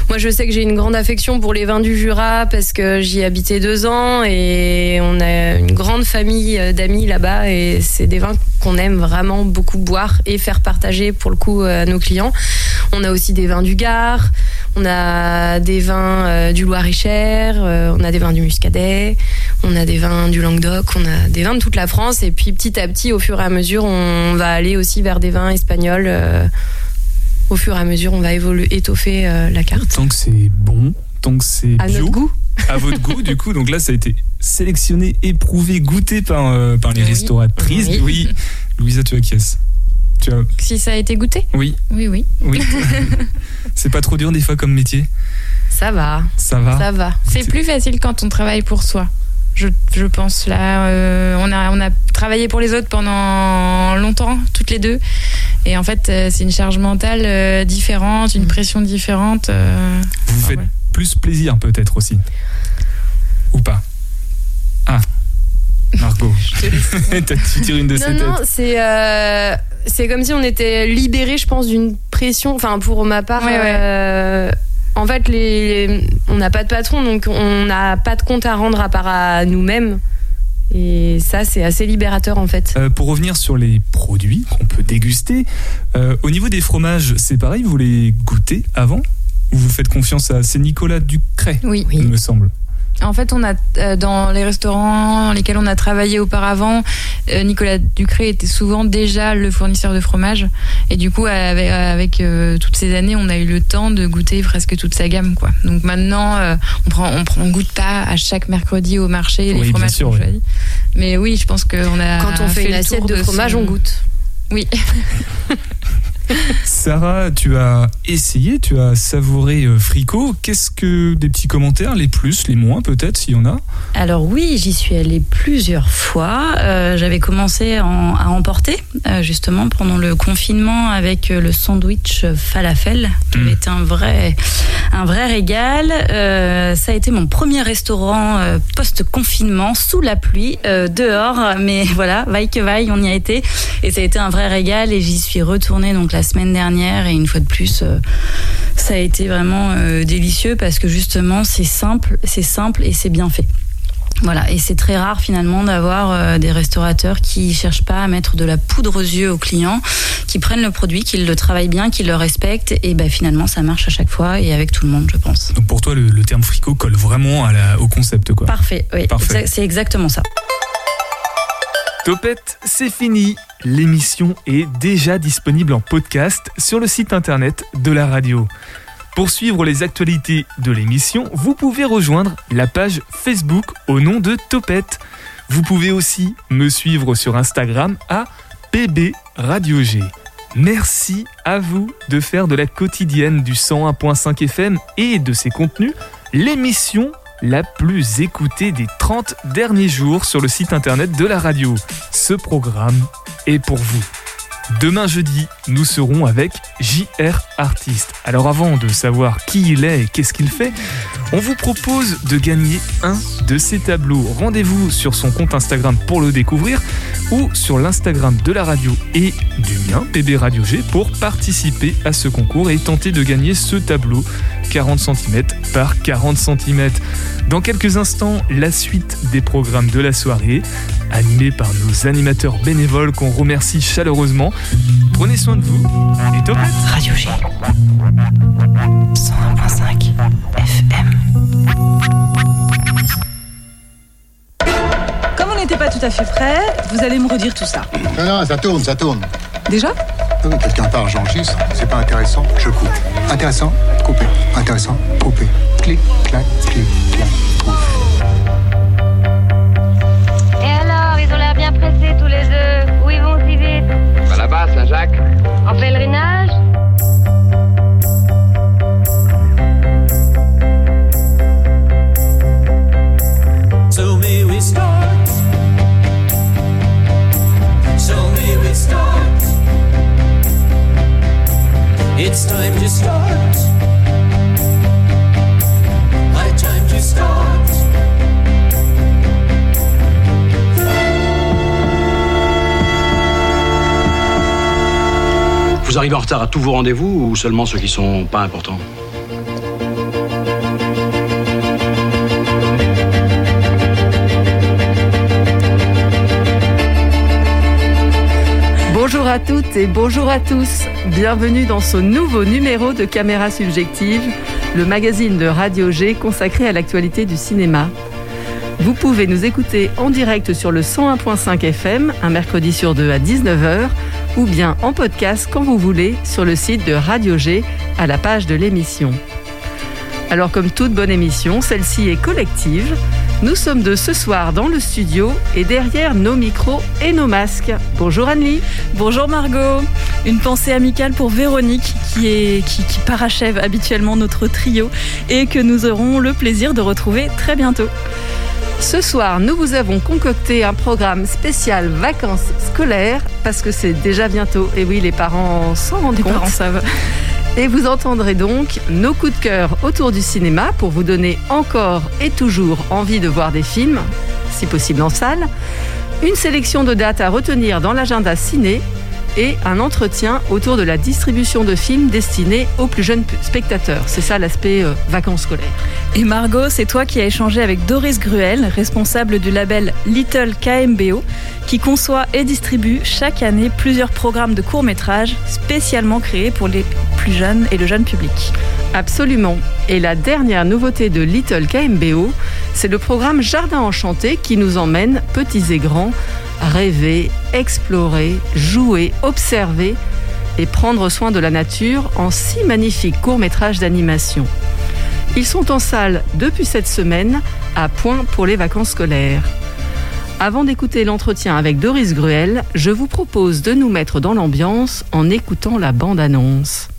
moi, je sais que j'ai une grande affection pour les vins du Jura parce que j'y ai habité deux ans et on a une grande famille euh, d'amis là-bas et c'est des vins qu'on aime vraiment beaucoup boire et faire partager pour le coup euh, à nos clients. On a aussi des vins du Gard, on a des vins euh, du Loir-et-Cher, euh, on a des vins du Muscadet, on a des vins du Languedoc, on a des vins de toute la France et puis petit à petit, au fur et à mesure, on va aller aussi vers des vins espagnols. euh, au fur et à mesure, on va évoluer, étoffer la carte. Tant que c'est bon, tant que c'est À bio. notre goût. À votre goût, du coup. Donc là, ça a été sélectionné, éprouvé, goûté par, par les restauratrices. Oui. Oui. Louisa, tu acquiesces. Tu as- Si ça a été goûté Oui, Oui, oui. oui. c'est pas trop dur des fois comme métier. Ça va. Ça va. Ça va. C'est plus facile quand on travaille pour soi. Je, je pense là, euh, on, a, on a travaillé pour les autres pendant longtemps, toutes les deux. Et en fait, euh, c'est une charge mentale euh, différente, une pression différente. euh. Vous vous faites plus plaisir peut-être aussi. Ou pas? Ah, Margot. T'as- tu tires une de non, ces non, têtes. c'est euh, c'est comme si on était libéré, je pense, d'une pression. Enfin, pour ma part, Ouais, ouais. euh, en fait, les, on n'a pas de patron, donc on n'a pas de compte à rendre à part à nous-mêmes. Et ça, c'est assez libérateur, en fait. Euh, pour revenir sur les produits qu'on peut déguster, euh, au niveau des fromages, c'est pareil, vous les goûtez avant? Ou vous faites confiance à. C'est Nicolas Ducret, Oui. il me semble. En fait, on a euh, dans les restaurants dans lesquels on a travaillé auparavant, euh, Nicolas Ducré était souvent déjà le fournisseur de fromage. Et du coup, avec, avec, euh, toutes ces années, on a eu le temps de goûter presque toute sa gamme, quoi. Donc maintenant, euh, on prend, on prend, on goûte pas à chaque mercredi au marché les Oui, fromages sûr, oui. Mais oui, je pense qu'on a Quand on fait une assiette de fromage, son- on goûte. Oui. Sarah, tu as essayé, tu as savouré euh, Fricot. Qu'est-ce que des petits commentaires, les plus, les moins peut-être, s'il y en a? Alors oui, j'y suis allée plusieurs fois. Euh, J'avais commencé en- à emporter, euh, justement, pendant le confinement avec le sandwich falafel, qui avait été un vrai, un vrai régal. Euh, ça a été mon premier restaurant post-confinement, sous la pluie, dehors. Mais voilà, vaille que vaille, on y a été. Et ça a été un vrai régal et j'y suis retournée donc la semaine dernière. Et une fois de plus, euh, ça a été vraiment euh, délicieux parce que justement, c'est simple, c'est simple et c'est bien fait. Voilà, et c'est très rare finalement d'avoir euh, des restaurateurs qui cherchent pas à mettre de la poudre aux yeux aux clients, qui prennent le produit, qui le travaillent bien, qui le respectent, et ben finalement ça marche à chaque fois et avec tout le monde, je pense. Donc pour toi, le, le terme Fricot colle vraiment à la- au concept, quoi. Parfait, oui, Parfait. c'est exactement ça. Topette, c'est fini. L'émission est déjà disponible en podcast sur le site internet de la radio. Pour suivre les actualités de l'émission, vous pouvez rejoindre la page Facebook au nom de Topette. Vous pouvez aussi me suivre sur Instagram à PB Radio G. Merci à vous de faire de la quotidienne du 101.5 FM et de ses contenus l'émission la plus écoutée des 30 derniers jours sur le site internet de la radio. Ce programme est pour vous. Demain jeudi, nous serons avec JR Artiste. Alors avant de savoir qui il est et qu'est-ce qu'il fait, on vous propose de gagner un de ses tableaux. Rendez-vous sur son compte Instagram pour le découvrir ou sur l'Instagram de la radio et du mien, PB Radio G, pour participer à ce concours et tenter de gagner ce tableau 40 cm par 40 cm. Dans quelques instants, la suite des programmes de la soirée, animés par nos animateurs bénévoles qu'on remercie chaleureusement. Prenez soin de vous et top Radio G. 101.5 FM. Comme on n'était pas tout à fait prêt, vous allez me redire tout ça. Non, non, ça tourne, ça tourne. Déjà oui, Quelqu'un part, j'enregistre. C'est pas intéressant, je coupe. Intéressant, coupé. Intéressant, coupé. Clic, clac, clic, clac, pouf. Là-bas, Saint-Jacques. En pèlerinage So may we start. So may we start. It's time to start. Vous arrivez en retard à tous vos rendez-vous ou seulement ceux qui sont pas importants Bonjour à toutes et bonjour à tous. Bienvenue dans ce nouveau numéro de Caméra Subjective, le magazine de Radio G consacré à l'actualité du cinéma. Vous pouvez nous écouter en direct sur le 101.5 FM, un mercredi sur deux à 19h, ou bien en podcast quand vous voulez sur le site de Radio G à la page de l'émission. Alors comme toute bonne émission, celle-ci est collective. Nous sommes deux ce soir dans le studio et derrière nos micros et nos masques. Bonjour Anne-Lie. Bonjour Margot. Une pensée amicale pour Véronique qui, parachève habituellement notre trio et que nous aurons le plaisir de retrouver très bientôt. Ce soir, nous vous avons concocté un programme spécial vacances scolaires parce que c'est déjà bientôt. Et oui, les parents s'en rendent Les compte. parents savent. Et vous entendrez donc nos coups de cœur autour du cinéma pour vous donner encore et toujours envie de voir des films, si possible en salle, une sélection de dates à retenir dans l'agenda ciné et un entretien autour de la distribution de films destinés aux plus jeunes spectateurs. C'est ça l'aspect euh, vacances scolaires. Et Margot, c'est toi qui as échangé avec Doris Gruel, responsable du label Little KMBO, qui conçoit et distribue chaque année plusieurs programmes de courts-métrages spécialement créés pour les plus jeunes et le jeune public. Absolument. Et la dernière nouveauté de Little KMBO, c'est le programme Jardin Enchanté qui nous emmène, petits et grands, rêver, explorer, jouer, observer et prendre soin de la nature en six magnifiques courts-métrages d'animation. Ils sont en salle depuis cette semaine, à point pour les vacances scolaires. Avant d'écouter l'entretien avec Doris Gruel, je vous propose de nous mettre dans l'ambiance en écoutant la bande-annonce.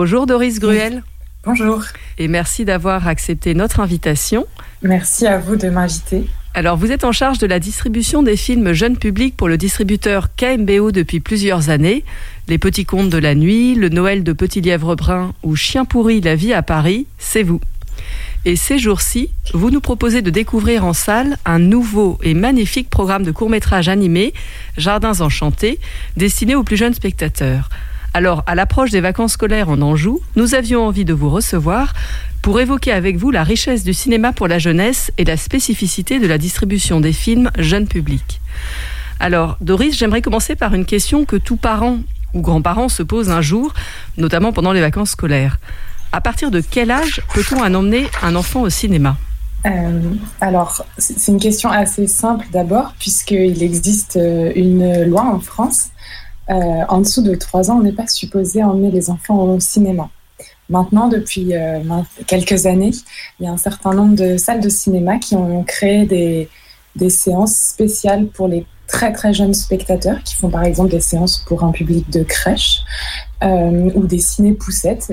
Bonjour Doris Gruel. Bonjour. Et merci d'avoir accepté notre invitation. Merci à vous de m'inviter. Alors, vous êtes en charge de la distribution des films jeunes publics pour le distributeur KMBO depuis plusieurs années. Les Petits Contes de la Nuit, Le Noël de Petit Lièvre Brun ou Chien pourri, la vie à Paris, c'est vous. Et ces jours-ci, vous nous proposez de découvrir en salle un nouveau et magnifique programme de court-métrage animé, Jardins Enchantés, destiné aux plus jeunes spectateurs. Alors, à l'approche des vacances scolaires en Anjou, nous avions envie de vous recevoir pour évoquer avec vous la richesse du cinéma pour la jeunesse et la spécificité de la distribution des films jeunes publics. Alors, Doris, j'aimerais commencer par une question que tout parent ou grands-parents se posent un jour, notamment pendant les vacances scolaires. À partir de quel âge peut-on emmener un enfant au cinéma? Euh, alors, c'est c'est une question assez simple d'abord, puisqu'il existe euh, une loi en France. Euh, en dessous de 3 ans, on n'est pas supposé emmener les enfants au cinéma. Maintenant, depuis euh, quelques années, il y a un certain nombre de salles de cinéma qui ont créé des, des séances spéciales pour les très très jeunes spectateurs, qui font par exemple des séances pour un public de crèche euh, ou des ciné-poussettes.